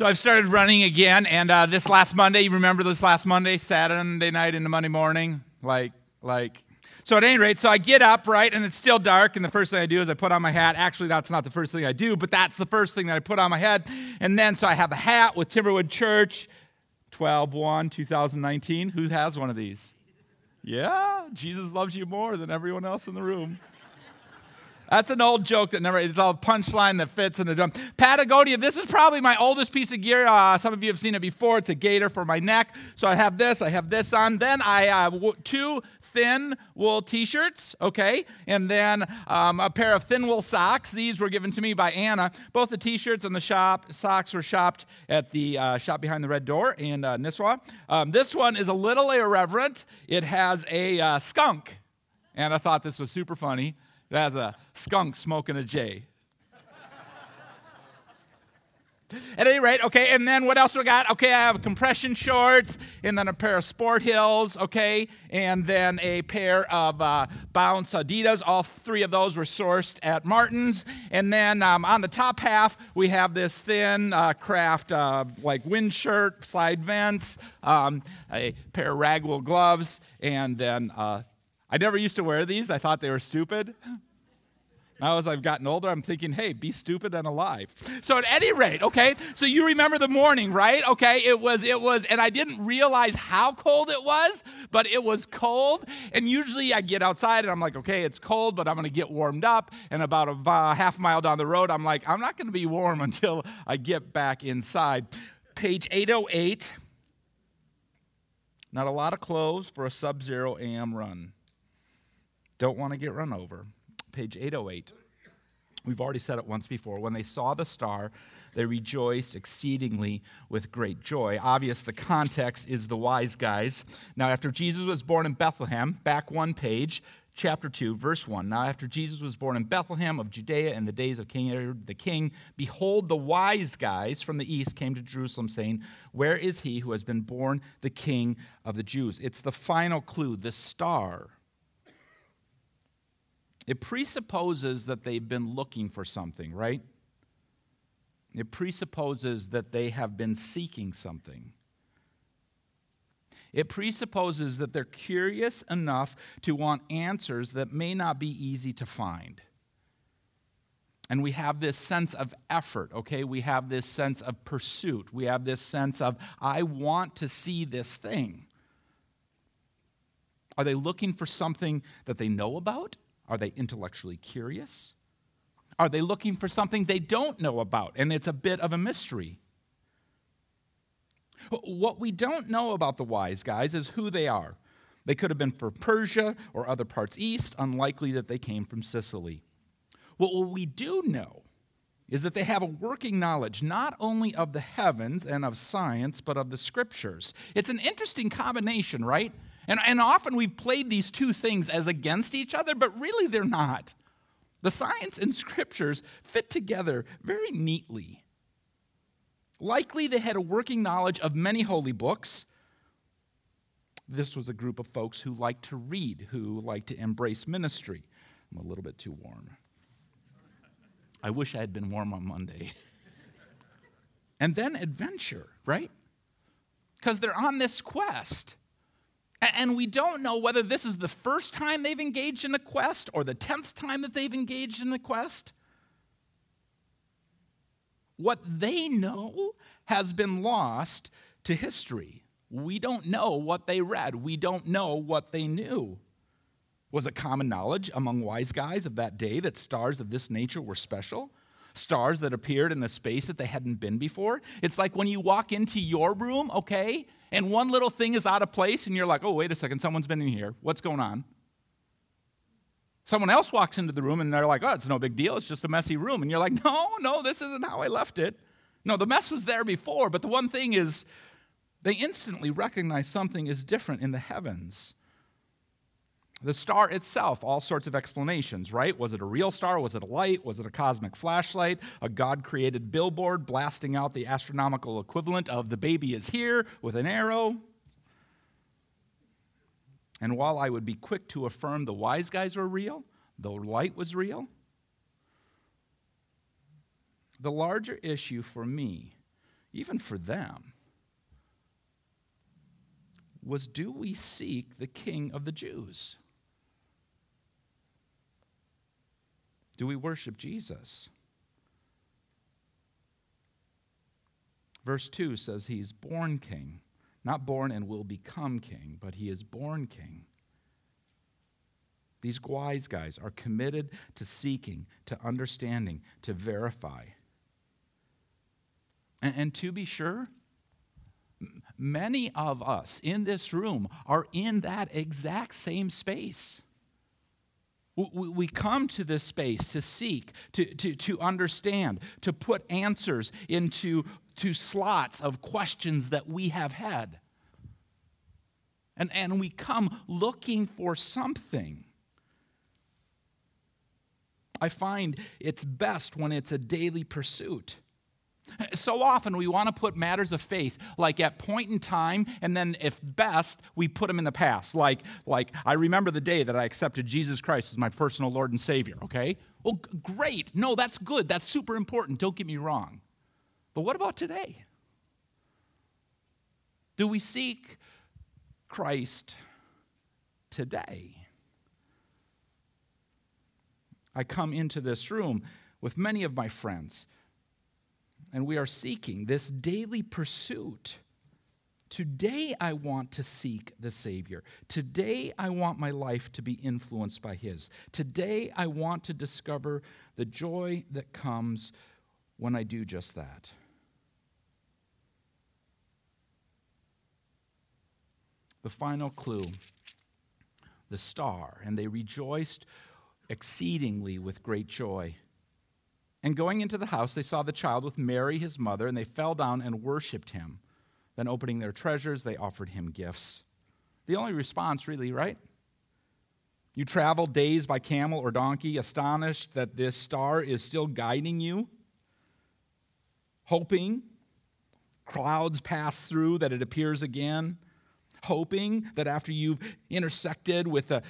So I've started running again, and uh, this last Monday, you remember this last Monday, Saturday night into Monday morning? Like, like. So at any rate, so I get up, right, and it's still dark, and the first thing I do is I put on my hat. Actually, that's not the first thing I do, but that's the first thing that I put on my head. And then, so I have a hat with Timberwood Church, 12 1, 2019. Who has one of these? Yeah, Jesus loves you more than everyone else in the room. That's an old joke that never, it's all punchline that fits in the drum. Patagonia, this is probably my oldest piece of gear. Uh, some of you have seen it before. It's a gaiter for my neck. So I have this, I have this on. Then I have two thin wool t shirts, okay? And then um, a pair of thin wool socks. These were given to me by Anna. Both the t shirts and the shop socks were shopped at the uh, shop behind the red door in uh, Nisswa. Um, this one is a little irreverent. It has a uh, skunk. And I thought this was super funny. It has a skunk smoking a J. At any rate, okay, and then what else we got? Okay, I have compression shorts, and then a pair of sport heels, okay, and then a pair of uh, Bounce Adidas. All three of those were sourced at Martin's. And then um, on the top half, we have this thin uh, craft, uh, like wind shirt, slide vents, um, a pair of ragwool gloves, and then uh, I never used to wear these. I thought they were stupid. Now, as I've gotten older, I'm thinking, hey, be stupid and alive. So, at any rate, okay, so you remember the morning, right? Okay, it was, it was, and I didn't realize how cold it was, but it was cold. And usually I get outside and I'm like, okay, it's cold, but I'm to get warmed up. And about a uh, half mile down the road, I'm like, I'm not to be warm until I get back inside. Page 808. Not a lot of clothes for a sub zero AM run. Don't want to get run over. Page 808. We've already said it once before. When they saw the star, they rejoiced exceedingly with great joy. Obvious, the context is the wise guys. Now, after Jesus was born in Bethlehem, back one page, chapter 2, verse 1. Now, after Jesus was born in Bethlehem of Judea in the days of King Herod the king, behold, the wise guys from the east came to Jerusalem, saying, Where is he who has been born the king of the Jews? It's the final clue, the star it presupposes that they've been looking for something, right? It presupposes that they have been seeking something. It presupposes that they're curious enough to want answers that may not be easy to find. And we have this sense of effort, okay? We have this sense of pursuit. We have this sense of, I want to see this thing. Are they looking for something that they know about? Are they intellectually curious? Are they looking for something they don't know about and it's a bit of a mystery? What we don't know about the wise guys is who they are. They could have been from Persia or other parts east, unlikely that they came from Sicily. What we do know is that they have a working knowledge not only of the heavens and of science, but of the scriptures. It's an interesting combination, right? And, and often we've played these two things as against each other, but really they're not. The science and scriptures fit together very neatly. Likely they had a working knowledge of many holy books. This was a group of folks who liked to read, who liked to embrace ministry. I'm a little bit too warm. I wish I had been warm on Monday. and then adventure, right? Because they're on this quest. And we don't know whether this is the first time they've engaged in a quest or the tenth time that they've engaged in a quest. What they know has been lost to history. We don't know what they read, we don't know what they knew. Was it common knowledge among wise guys of that day that stars of this nature were special? Stars that appeared in the space that they hadn't been before? It's like when you walk into your room, okay, and one little thing is out of place, and you're like, oh, wait a second, someone's been in here. What's going on? Someone else walks into the room and they're like, oh, it's no big deal. It's just a messy room. And you're like, no, no, this isn't how I left it. No, the mess was there before, but the one thing is they instantly recognize something is different in the heavens. The star itself, all sorts of explanations, right? Was it a real star? Was it a light? Was it a cosmic flashlight? A God created billboard blasting out the astronomical equivalent of the baby is here with an arrow? And while I would be quick to affirm the wise guys were real, the light was real, the larger issue for me even for them, was do we seek the King of the Jews? Do we worship Jesus? Verse 2 says he's born king, not born and will become king, but he is born king. These wise guys are committed to seeking, to understanding, to verify. And, and to be sure, many of us in this room are in that exact same space. We come to this space to seek, to, to, to understand, to put answers into to slots of questions that we have had. And, and we come looking for something. I find it's best when it's a daily pursuit. So often we want to put matters of faith like at point in time, and then if best, we put them in the past. Like, like I remember the day that I accepted Jesus Christ as my personal Lord and Savior, okay? Well, great. No, that's good. That's super important. Don't get me wrong. But what about today? Do we seek Christ today? I come into this room with many of my friends, and we are seeking this daily pursuit. Today, I want to seek the Savior. Today, I want my life to be influenced by His. Today, I want to discover the joy that comes when I do just that. The final clue the star, and they rejoiced exceedingly with great joy. And going into the house, they saw the child with Mary, his mother, and they fell down and worshiped him. Then, opening their treasures, they offered him gifts. The only response, really, right? You travel days by camel or donkey, astonished that this star is still guiding you, hoping clouds pass through, that it appears again, hoping that after you've intersected with a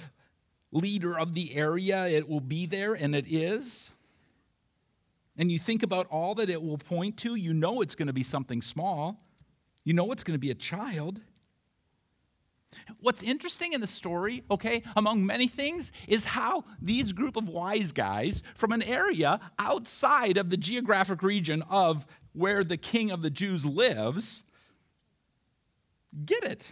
leader of the area, it will be there, and it is. And you think about all that it will point to, you know it's going to be something small. You know it's going to be a child. What's interesting in the story, okay, among many things, is how these group of wise guys from an area outside of the geographic region of where the king of the Jews lives get it.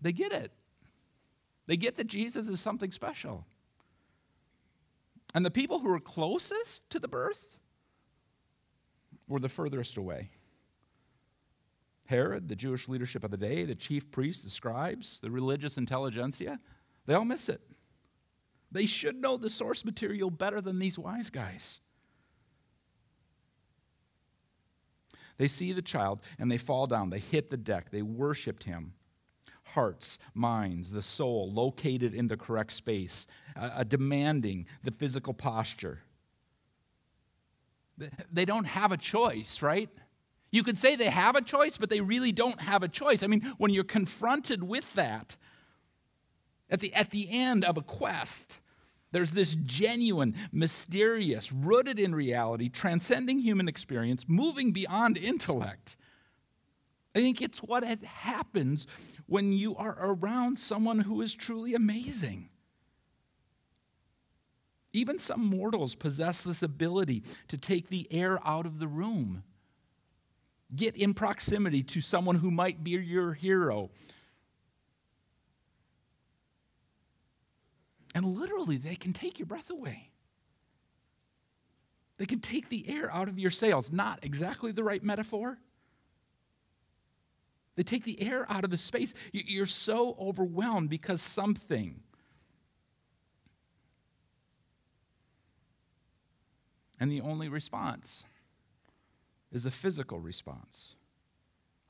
They get it. They get that Jesus is something special. And the people who were closest to the birth were the furthest away. Herod, the Jewish leadership of the day, the chief priests, the scribes, the religious intelligentsia, they all miss it. They should know the source material better than these wise guys. They see the child and they fall down. They hit the deck. They worshiped him hearts, minds, the soul located in the correct space, uh, demanding the physical posture. They don't have a choice, right? You could say they have a choice, but they really don't have a choice. I mean, when you're confronted with that, at the, at the end of a quest, there's this genuine, mysterious, rooted in reality, transcending human experience, moving beyond intellect. I think it's what happens when you are around someone who is truly amazing. Even some mortals possess this ability to take the air out of the room, get in proximity to someone who might be your hero. And literally, they can take your breath away. They can take the air out of your sails. Not exactly the right metaphor, they take the air out of the space. You're so overwhelmed because something. And the only response is a physical response,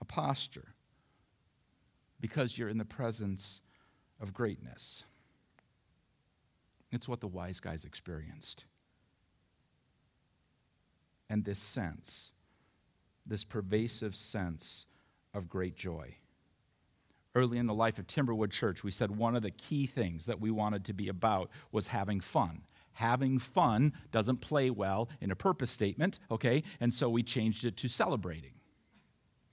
a posture, because you're in the presence of greatness. It's what the wise guys experienced. And this sense, this pervasive sense of great joy. Early in the life of Timberwood Church, we said one of the key things that we wanted to be about was having fun, having fun doesn't play well in a purpose statement, okay? And so we changed it to celebrating.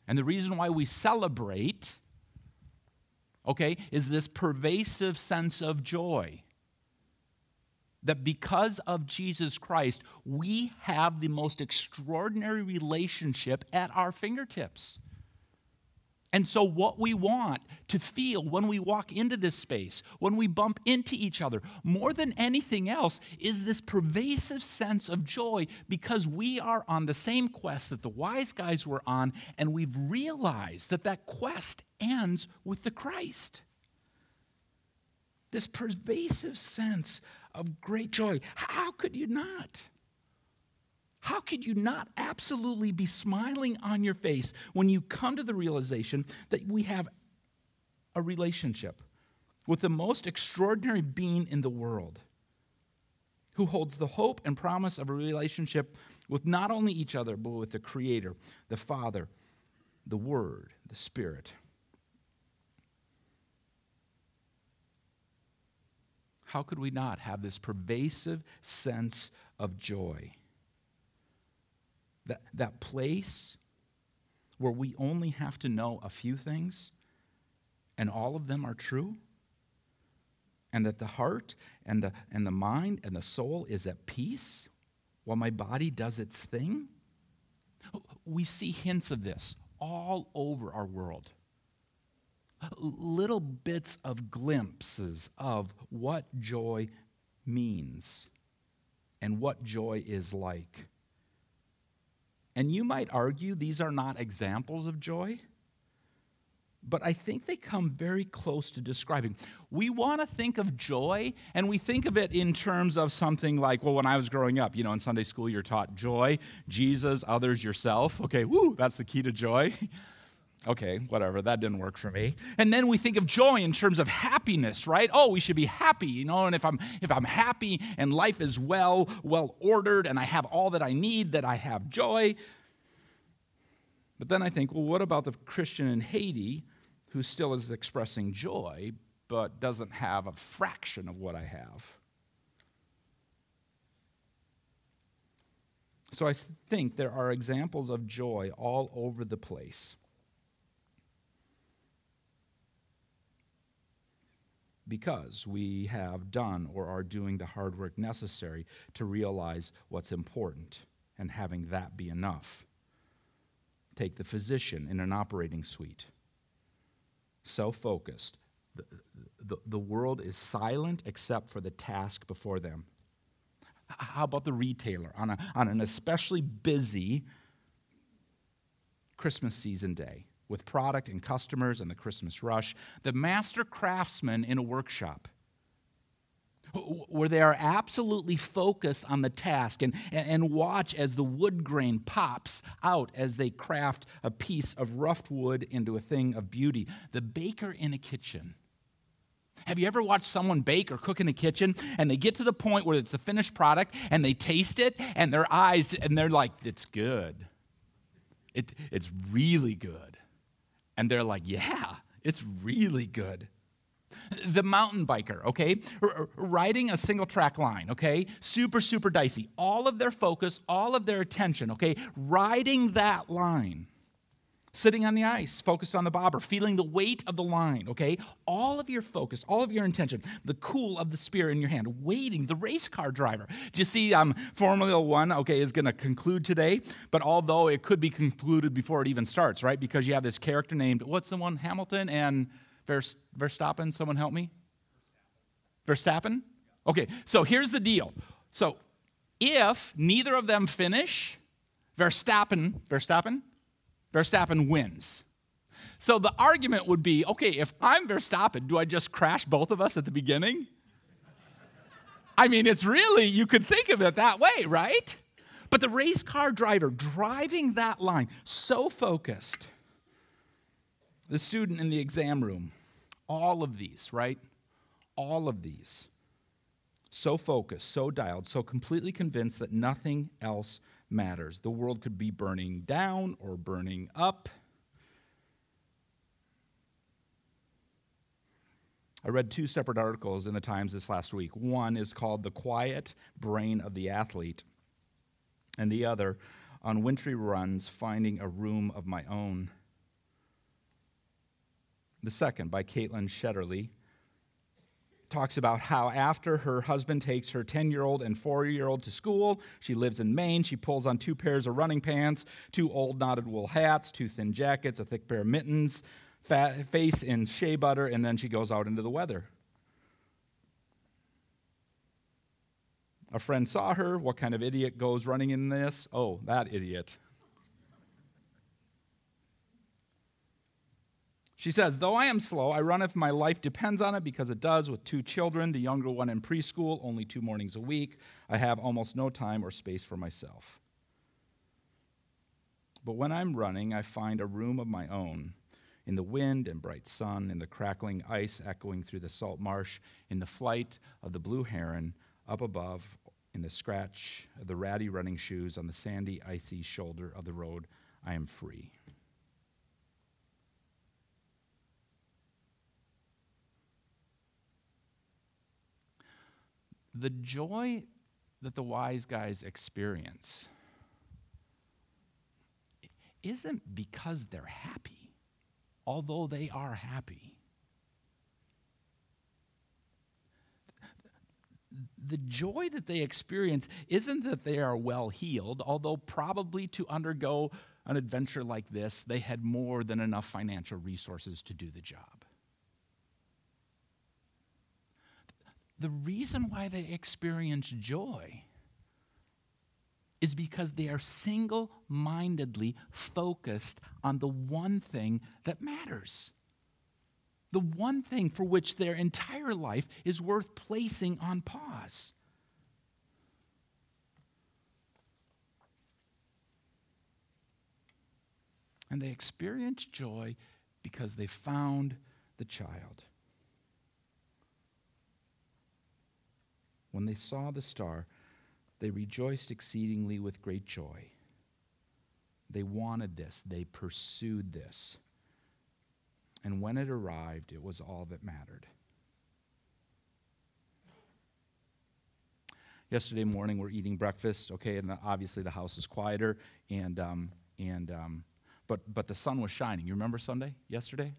And the reason why we celebrate, okay, is this pervasive sense of joy. That because of Jesus Christ, we have the most extraordinary relationship at our fingertips. And so, what we want to feel when we walk into this space, when we bump into each other, more than anything else, is this pervasive sense of joy because we are on the same quest that the wise guys were on, and we've realized that that quest ends with the Christ. This pervasive sense of great joy. How could you not? How could you not absolutely be smiling on your face when you come to the realization that we have a relationship with the most extraordinary being in the world who holds the hope and promise of a relationship with not only each other, but with the Creator, the Father, the Word, the Spirit? How could we not have this pervasive sense of joy? That, that place where we only have to know a few things and all of them are true and that the heart and the, and the mind and the soul is at peace while my body does its thing we see hints of this all over our world. Little bits of glimpses of what joy means and what joy is like and you might argue these are not examples of joy, but I think they come very close to describing. We want to think of joy, and we think of it in terms of something like, well, when I was growing up, you know, in Sunday school, you're taught joy, Jesus, others, yourself. Okay, woo, that's the key to joy. okay, whatever, that didn't work for me. And then we think of joy in terms of happiness, right? Oh, we should be happy, you know, and if I'm if I'm happy and life is well, well ordered and I have all that I need, that I have joy. But then I think, well, what about the Christian in Haiti who still is expressing joy but doesn't have a fraction of what I have? So I think there are examples of joy all over the place. Because we have done or are doing the hard work necessary to realize what's important and having that be enough. Take the physician in an operating suite. So focused. The, the, the world is silent except for the task before them. How about the retailer on, a, on an especially busy Christmas season day? With product and customers and the Christmas rush, the master craftsman in a workshop where they are absolutely focused on the task and, and watch as the wood grain pops out as they craft a piece of roughed wood into a thing of beauty. The baker in a kitchen. Have you ever watched someone bake or cook in a kitchen and they get to the point where it's the finished product and they taste it and their eyes and they're like, it's good. It, it's really good. And they're like, yeah, it's really good. The mountain biker, okay, R- riding a single track line, okay, super, super dicey. All of their focus, all of their attention, okay, riding that line sitting on the ice, focused on the bobber, feeling the weight of the line, okay? All of your focus, all of your intention, the cool of the spear in your hand, waiting, the race car driver. Do you see um, Formula One, okay, is going to conclude today, but although it could be concluded before it even starts, right? Because you have this character named, what's the one, Hamilton and Verstappen? Someone help me? Verstappen? Okay, so here's the deal. So if neither of them finish, Verstappen, Verstappen, Verstappen wins. So the argument would be okay, if I'm Verstappen, do I just crash both of us at the beginning? I mean, it's really, you could think of it that way, right? But the race car driver driving that line, so focused. The student in the exam room, all of these, right? All of these. So focused, so dialed, so completely convinced that nothing else matters. The world could be burning down or burning up. I read two separate articles in the Times this last week. One is called The Quiet Brain of the Athlete, and the other, On Wintry Runs Finding a Room of My Own. The second, by Caitlin Shetterly, talks about how after her husband takes her 10 year old and 4 year old to school, she lives in Maine. She pulls on two pairs of running pants, two old knotted wool hats, two thin jackets, a thick pair of mittens, fat, face in shea butter, and then she goes out into the weather. A friend saw her. What kind of idiot goes running in this? Oh, that idiot. She says, Though I am slow, I run if my life depends on it because it does with two children, the younger one in preschool, only two mornings a week. I have almost no time or space for myself. But when I'm running, I find a room of my own in the wind and bright sun, in the crackling ice echoing through the salt marsh, in the flight of the blue heron up above, in the scratch of the ratty running shoes on the sandy, icy shoulder of the road, I am free. The joy that the wise guys experience isn't because they're happy although they are happy. The joy that they experience isn't that they are well heeled, although probably to undergo an adventure like this, they had more than enough financial resources to do the job. The reason why they experience joy is because they are single mindedly focused on the one thing that matters. The one thing for which their entire life is worth placing on pause. And they experience joy because they found the child. When they saw the star, they rejoiced exceedingly with great joy. They wanted this, they pursued this. And when it arrived, it was all that mattered. Yesterday morning, we're eating breakfast, okay, and obviously the house is quieter, and, um, and, um, but, but the sun was shining. You remember Sunday, yesterday?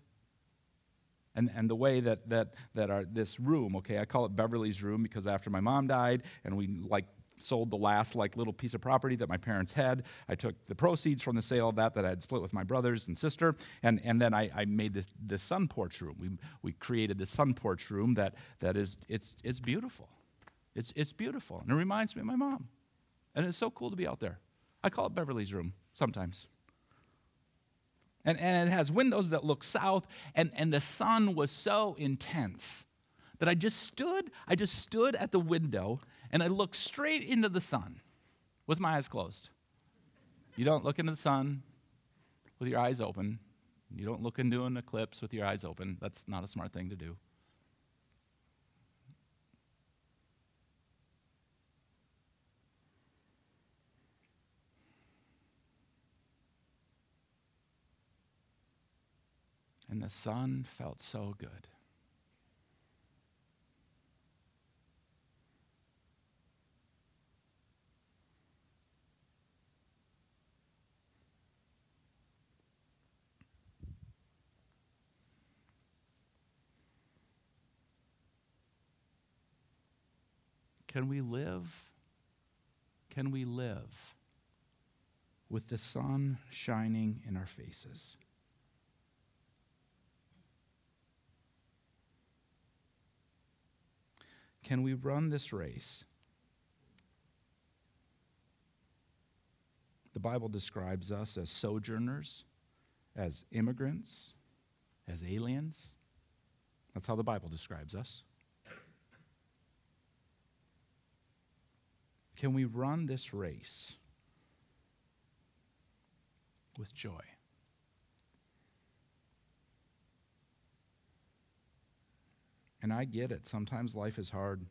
And, and the way that, that, that our, this room, okay, I call it Beverly's room because after my mom died and we like sold the last like little piece of property that my parents had. I took the proceeds from the sale of that that I had split with my brothers and sister, and, and then I, I made this, this sun porch room. We, we created this sun porch room that, that is it's, it's beautiful. It's, it's beautiful. And it reminds me of my mom. And it's so cool to be out there. I call it Beverly's room sometimes. And, and it has windows that look south, and, and the sun was so intense that I just stood, I just stood at the window and I looked straight into the sun with my eyes closed. You don't look into the sun with your eyes open. You don't look into an eclipse with your eyes open. That's not a smart thing to do. And the sun felt so good. Can we live? Can we live with the sun shining in our faces? Can we run this race? The Bible describes us as sojourners, as immigrants, as aliens. That's how the Bible describes us. Can we run this race with joy? And I get it. Sometimes life is hard.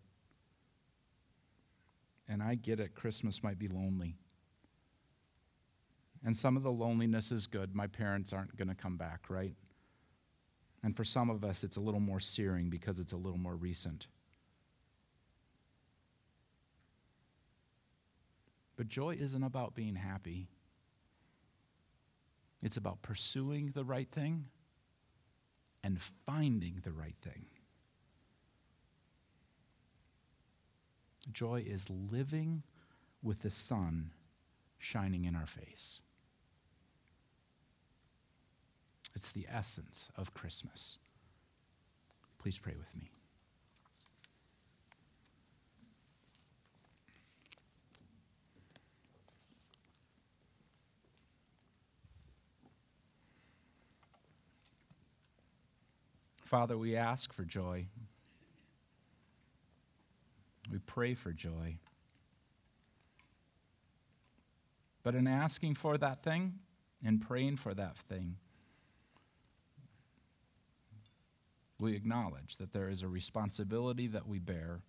And I get it. Christmas might be lonely. And some of the loneliness is good. My parents aren't going to come back, right? And for some of us, it's a little more searing because it's a little more recent. But joy isn't about being happy, it's about pursuing the right thing and finding the right thing. Joy is living with the sun shining in our face. It's the essence of Christmas. Please pray with me. Father, we ask for joy. We pray for joy. But in asking for that thing, in praying for that thing, we acknowledge that there is a responsibility that we bear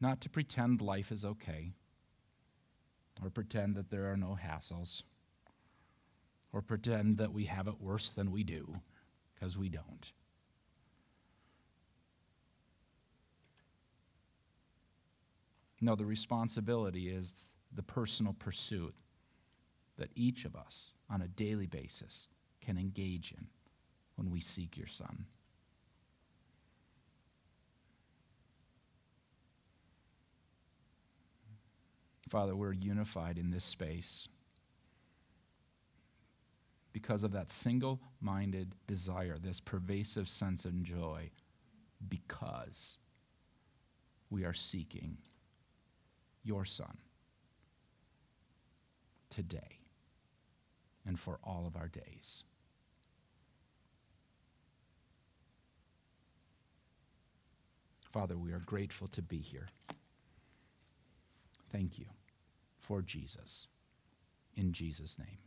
not to pretend life is okay or pretend that there are no hassles or pretend that we have it worse than we do because we don't. No, the responsibility is the personal pursuit that each of us on a daily basis can engage in when we seek your Son. Father, we're unified in this space because of that single minded desire, this pervasive sense of joy, because we are seeking your Son today and for all of our days. Father, we are grateful to be here. Thank you for Jesus. In Jesus' name.